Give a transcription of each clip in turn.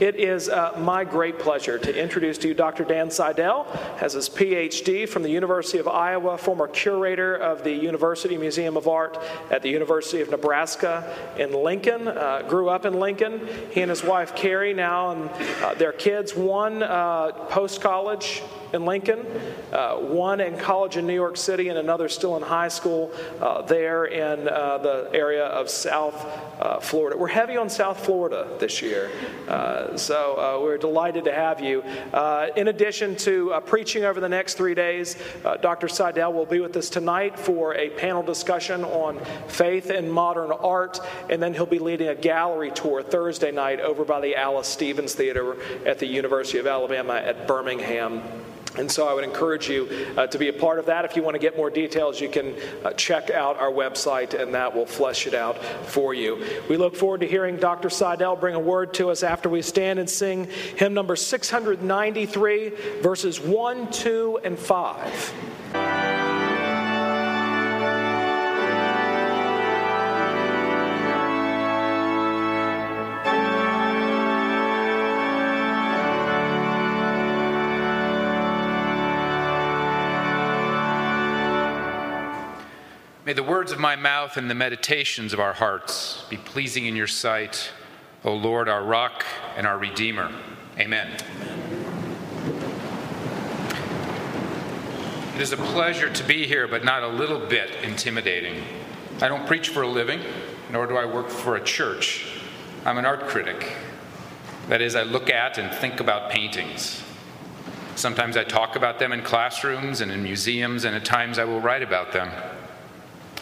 It is uh, my great pleasure to introduce to you Dr. Dan Siedell, has his PhD from the University of Iowa, former curator of the University Museum of Art at the University of Nebraska in Lincoln, uh, grew up in Lincoln. He and his wife Carrie now and uh, their kids, one uh, post college in Lincoln, uh, one in college in New York City, and another still in high school uh, there in uh, the area of South uh, Florida. We're heavy on South Florida this year, uh, so uh, we're delighted to have you. in addition to preaching over the next three days, Dr. Siedell will be with us tonight for a panel discussion on faith and modern art, and then he'll be leading a gallery tour Thursday night over by the Alys Stephens Theater at the University of Alabama at Birmingham. And so I would encourage you uh, to be a part of that. If you want to get more details, you can uh, check out our website, and that will flesh it out for you. We look forward to hearing Dr. Siedell bring a word to us after we stand and sing hymn number 693, verses 1, 2, and 5. May the words of my mouth and the meditations of our hearts be pleasing in your sight, O Lord, our rock and our redeemer. Amen. It is a pleasure to be here, but not a little bit intimidating. I don't preach for a living, nor do I work for a church. I'm an art critic. That is, I look at and think about paintings. Sometimes I talk about them in classrooms and in museums, and at times I will write about them.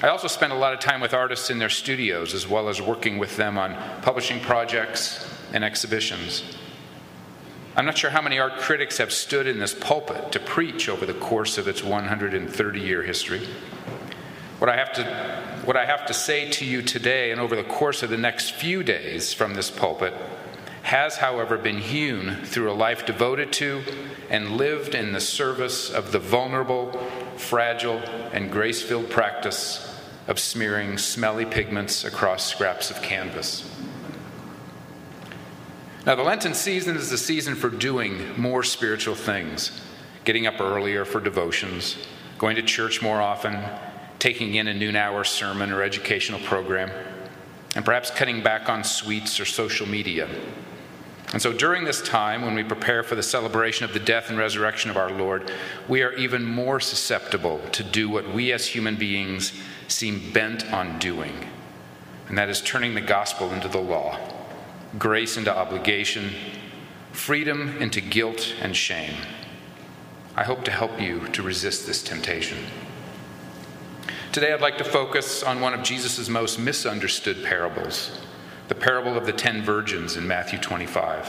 I also spend a lot of time with artists in their studios, as well as working with them on publishing projects and exhibitions. I'm not sure how many art critics have stood in this pulpit to preach over the course of its 130 year history. What I, have to, what I have to say to you today and over the course of the next few days from this pulpit has, however, been hewn through a life devoted to and lived in the service of the vulnerable, fragile, and grace filled practice of smearing smelly pigments across scraps of canvas. Now, the Lenten season is the season for doing more spiritual things getting up earlier for devotions, going to church more often, taking in a noon hour sermon or educational program, and perhaps cutting back on sweets or social media. And so during this time, when we prepare for the celebration of the death and resurrection of our Lord, we are even more susceptible to do what we as human beings seem bent on doing, and that is turning the gospel into the law, grace into obligation, freedom into guilt and shame. I hope to help you to resist this temptation. Today, I'd like to focus on one of Jesus' most misunderstood parables the parable of the ten virgins in Matthew 25.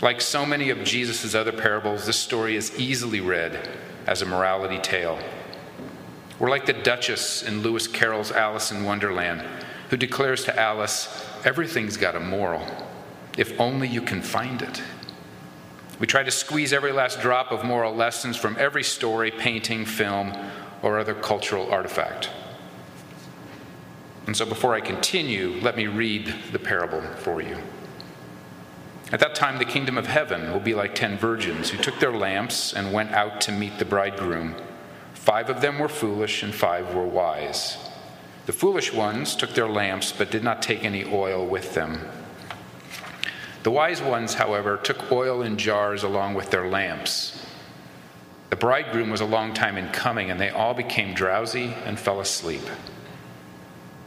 Like so many of Jesus' other parables, this story is easily read as a morality tale. We're like the Duchess in Lewis Carroll's Alice in Wonderland, who declares to Alice, Everything's got a moral, if only you can find it. We try to squeeze every last drop of moral lessons from every story, painting, film, or other cultural artifact. And so, before I continue, let me read the parable for you. At that time, the kingdom of heaven will be like ten virgins who took their lamps and went out to meet the bridegroom. Five of them were foolish, and five were wise. The foolish ones took their lamps, but did not take any oil with them. The wise ones, however, took oil in jars along with their lamps. The bridegroom was a long time in coming, and they all became drowsy and fell asleep.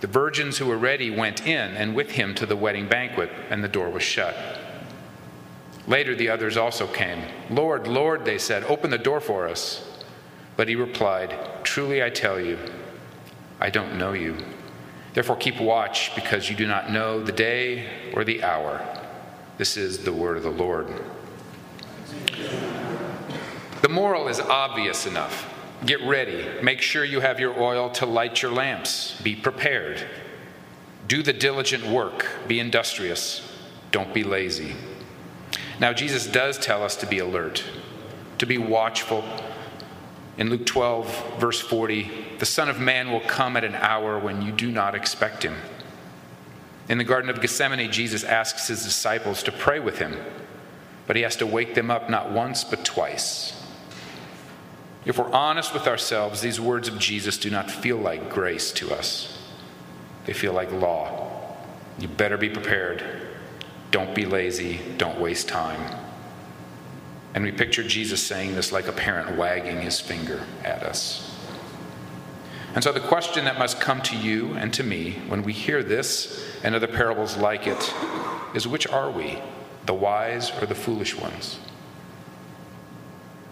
The virgins who were ready went in and with him to the wedding banquet, and the door was shut. Later, the others also came. Lord, Lord, they said, open the door for us. But he replied, Truly I tell you, I don't know you. Therefore keep watch, because you do not know the day or the hour. This is the word of the Lord. The moral is obvious enough. Get ready. Make sure you have your oil to light your lamps. Be prepared. Do the diligent work. Be industrious. Don't be lazy. Now, Jesus does tell us to be alert, to be watchful. In Luke 12, verse 40, the Son of Man will come at an hour when you do not expect him. In the Garden of Gethsemane, Jesus asks his disciples to pray with him, but he has to wake them up not once, but twice. If we're honest with ourselves, these words of Jesus do not feel like grace to us, they feel like law. You better be prepared. Don't be lazy. Don't waste time. And we picture Jesus saying this like a parent wagging his finger at us. And so, the question that must come to you and to me when we hear this and other parables like it is which are we, the wise or the foolish ones?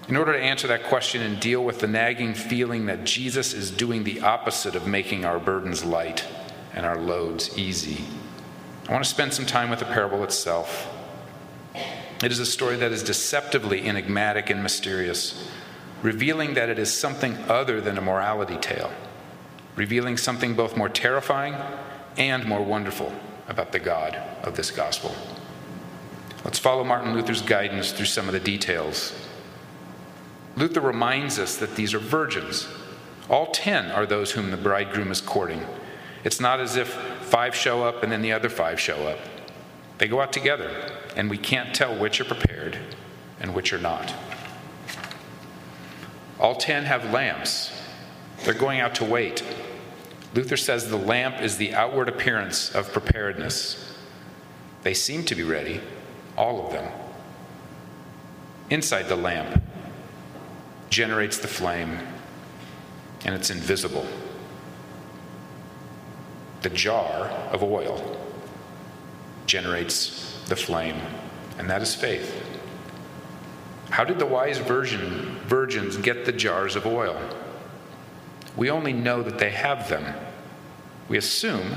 In order to answer that question and deal with the nagging feeling that Jesus is doing the opposite of making our burdens light and our loads easy, I want to spend some time with the parable itself. It is a story that is deceptively enigmatic and mysterious, revealing that it is something other than a morality tale, revealing something both more terrifying and more wonderful about the God of this gospel. Let's follow Martin Luther's guidance through some of the details. Luther reminds us that these are virgins. All ten are those whom the bridegroom is courting. It's not as if five show up and then the other five show up. They go out together, and we can't tell which are prepared and which are not. All ten have lamps. They're going out to wait. Luther says the lamp is the outward appearance of preparedness. They seem to be ready, all of them. Inside the lamp generates the flame, and it's invisible. The jar of oil generates the flame, and that is faith. How did the wise virgin, virgins get the jars of oil? We only know that they have them. We assume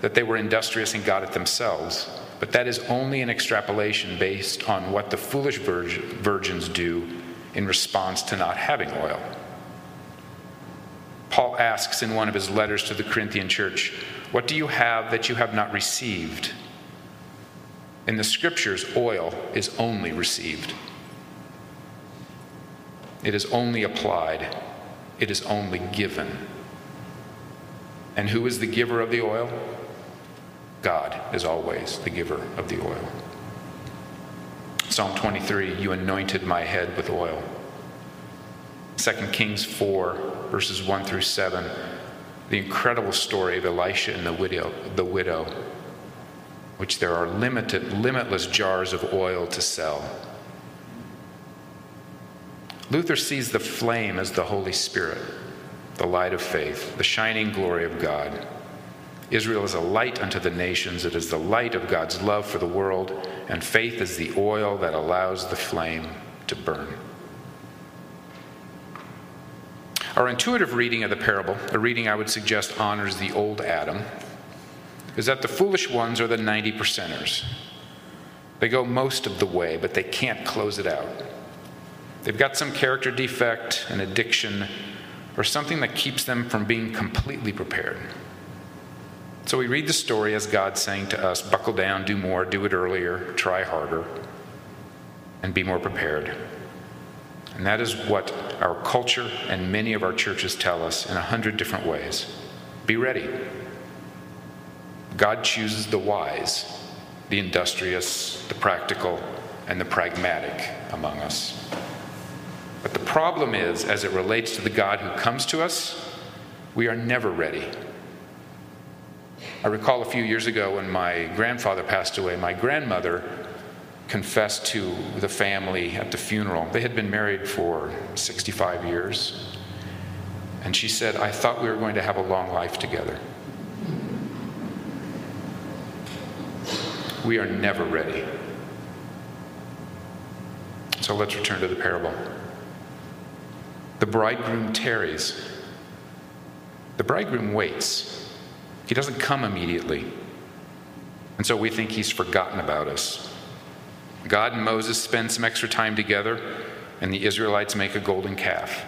that they were industrious and got it themselves, but that is only an extrapolation based on what the foolish virgin, virgins do in response to not having oil. Paul asks in one of his letters to the Corinthian church, What do you have that you have not received? In the scriptures, oil is only received, it is only applied, it is only given. And who is the giver of the oil? God is always the giver of the oil. Psalm 23 You anointed my head with oil. 2 Kings 4, verses 1 through 7, the incredible story of Elisha and the widow, the widow, which there are limited, limitless jars of oil to sell. Luther sees the flame as the Holy Spirit, the light of faith, the shining glory of God. Israel is a light unto the nations. It is the light of God's love for the world, and faith is the oil that allows the flame to burn. Our intuitive reading of the parable, a reading I would suggest honors the old Adam, is that the foolish ones are the 90 percenters. They go most of the way, but they can't close it out. They've got some character defect, an addiction, or something that keeps them from being completely prepared. So we read the story as God saying to us, buckle down, do more, do it earlier, try harder, and be more prepared. And that is what our culture and many of our churches tell us in a hundred different ways. Be ready. God chooses the wise, the industrious, the practical, and the pragmatic among us. But the problem is, as it relates to the God who comes to us, we are never ready. I recall a few years ago when my grandfather passed away, my grandmother confessed to the family at the funeral. They had been married for 65 years. And she said, I thought we were going to have a long life together. We are never ready. So let's return to the parable. The bridegroom tarries. The bridegroom waits. He doesn't come immediately. And so we think he's forgotten about us. God and Moses spend some extra time together, and the Israelites make a golden calf.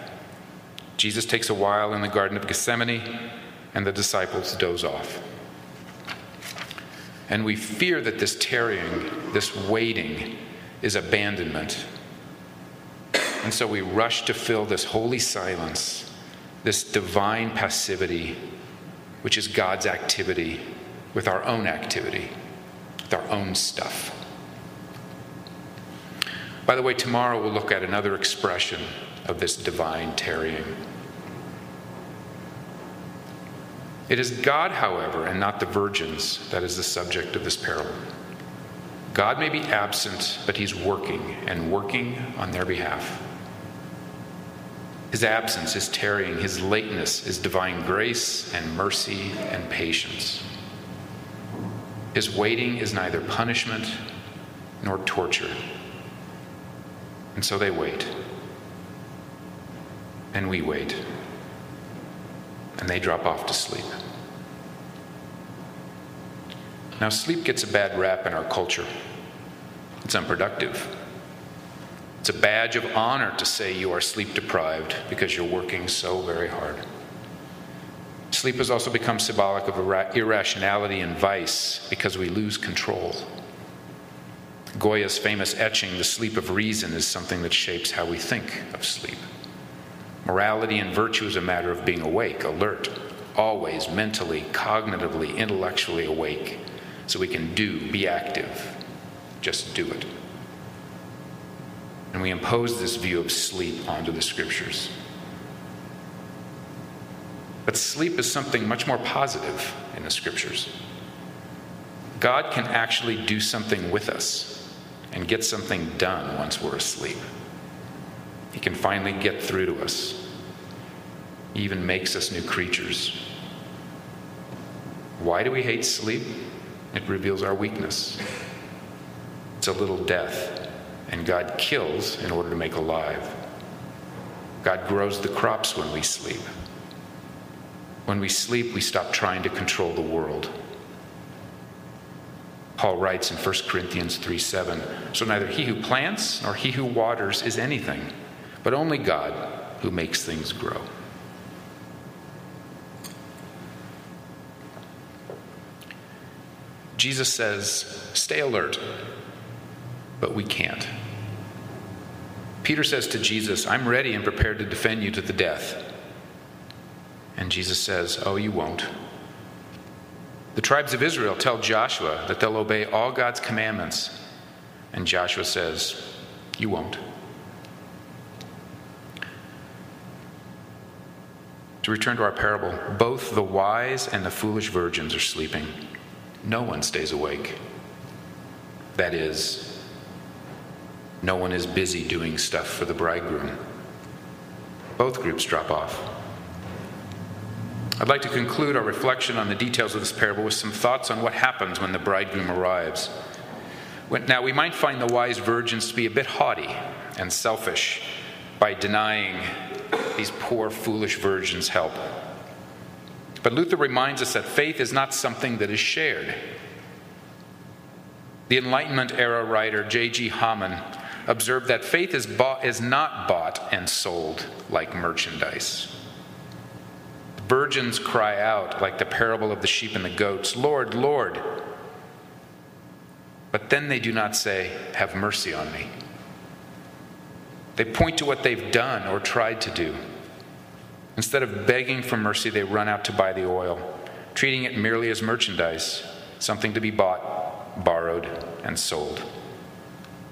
Jesus takes a while in the Garden of Gethsemane, and the disciples doze off. And we fear that this tarrying, this waiting, is abandonment. And so we rush to fill this holy silence, this divine passivity, which is God's activity, with our own activity, with our own stuff. By the way, tomorrow we'll look at another expression of this divine tarrying. It is God, however, and not the virgins, that is the subject of this parable. God may be absent, but he's working and working on their behalf. His absence, his tarrying, his lateness is divine grace and mercy and patience. His waiting is neither punishment nor torture. And so they wait. And we wait. And they drop off to sleep. Now, sleep gets a bad rap in our culture. It's unproductive. It's a badge of honor to say you are sleep deprived because you're working so very hard. Sleep has also become symbolic of irrationality and vice because we lose control. Goya's famous etching, The Sleep of Reason, is something that shapes how we think of sleep. Morality and virtue is a matter of being awake, alert, always mentally, cognitively, intellectually awake, so we can do, be active, just do it. And we impose this view of sleep onto the scriptures. But sleep is something much more positive in the scriptures. God can actually do something with us and get something done once we're asleep. He can finally get through to us. He even makes us new creatures. Why do we hate sleep? It reveals our weakness. It's a little death, and God kills in order to make alive. God grows the crops when we sleep. When we sleep, we stop trying to control the world. Paul writes in 1 Corinthians 3 7 So neither he who plants nor he who waters is anything, but only God who makes things grow. Jesus says, Stay alert, but we can't. Peter says to Jesus, I'm ready and prepared to defend you to the death. And Jesus says, Oh, you won't. The tribes of Israel tell Joshua that they'll obey all God's commandments. And Joshua says, You won't. To return to our parable, both the wise and the foolish virgins are sleeping. No one stays awake. That is, no one is busy doing stuff for the bridegroom. Both groups drop off. I'd like to conclude our reflection on the details of this parable with some thoughts on what happens when the bridegroom arrives. Now, we might find the wise virgins to be a bit haughty and selfish by denying these poor, foolish virgins help. But Luther reminds us that faith is not something that is shared. The Enlightenment era writer J.G. Hamann observed that faith is, bought, is not bought and sold like merchandise. Virgins cry out, like the parable of the sheep and the goats, Lord, Lord. But then they do not say, Have mercy on me. They point to what they've done or tried to do. Instead of begging for mercy, they run out to buy the oil, treating it merely as merchandise, something to be bought, borrowed, and sold.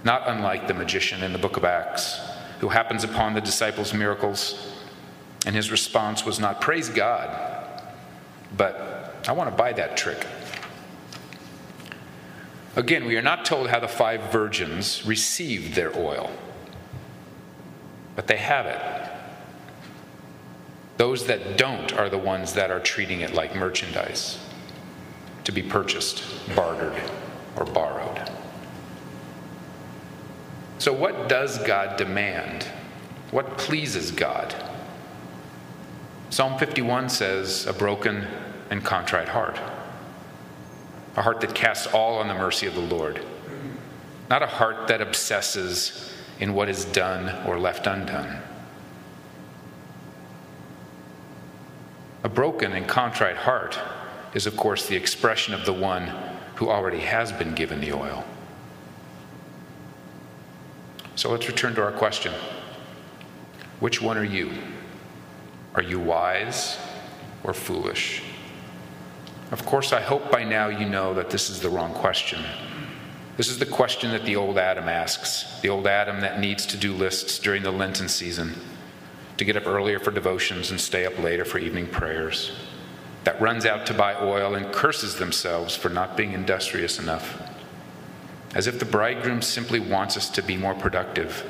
Not unlike the magician in the book of Acts, who happens upon the disciples' miracles and his response was not, Praise God, but I want to buy that trick. Again, we are not told how the five virgins received their oil, but they have it. Those that don't are the ones that are treating it like merchandise to be purchased, bartered, or borrowed. So, what does God demand? What pleases God? Psalm 51 says, a broken and contrite heart, a heart that casts all on the mercy of the Lord. not a heart that obsesses in what is done or left undone. A broken and contrite heart is, of course, the expression of the one who already has been given the oil. So let's return to our question Which one are you? Are you wise or foolish? Of course, I hope by now you know that this is the wrong question. This is the question that the old Adam asks, the old Adam that needs to do lists during the Lenten season, to get up earlier for devotions and stay up later for evening prayers, that runs out to buy oil and curses themselves for not being industrious enough, as if the bridegroom simply wants us to be more productive,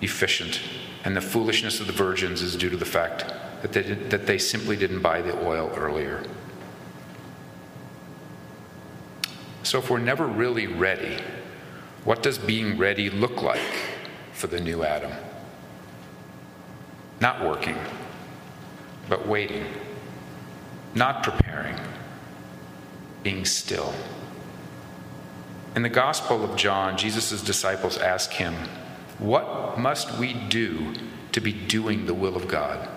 efficient, and the foolishness of the virgins is due to the fact that they, that they simply didn't buy the oil earlier. So, if we're never really ready, what does being ready look like for the new Adam? Not working, but waiting. Not preparing, being still. In the Gospel of John, Jesus' disciples ask him, What must we do to be doing the will of God?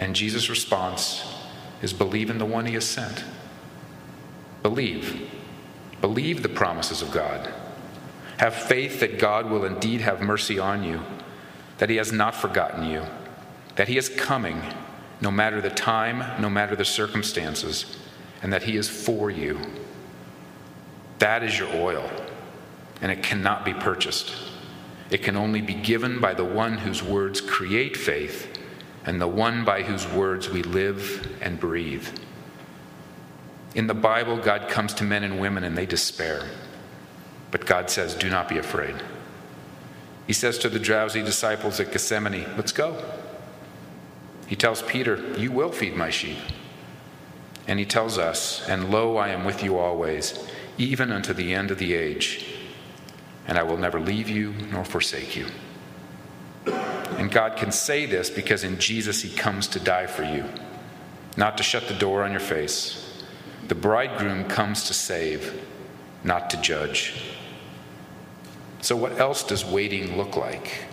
And Jesus' response is, Believe in the one he has sent. Believe. Believe the promises of God. Have faith that God will indeed have mercy on you, that He has not forgotten you, that He is coming no matter the time, no matter the circumstances, and that He is for you. That is your oil, and it cannot be purchased. It can only be given by the one whose words create faith and the one by whose words we live and breathe. In the Bible, God comes to men and women and they despair. But God says, Do not be afraid. He says to the drowsy disciples at Gethsemane, Let's go. He tells Peter, You will feed my sheep. And he tells us, And lo, I am with you always, even unto the end of the age, and I will never leave you nor forsake you. And God can say this because in Jesus he comes to die for you, not to shut the door on your face, the bridegroom comes to save, not to judge. So, what else does waiting look like?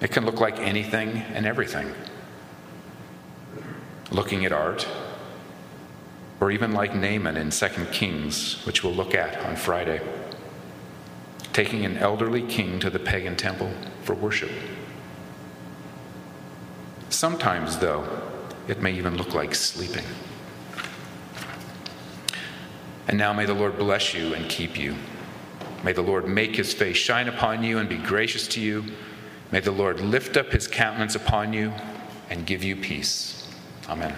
It can look like anything and everything. Looking at art, or even like Naaman in 2 Kings, which we'll look at on Friday. Taking an elderly king to the pagan temple for worship. Sometimes, though, it may even look like sleeping. And now may the Lord bless you and keep you. May the Lord make his face shine upon you and be gracious to you. May the Lord lift up his countenance upon you and give you peace. Amen.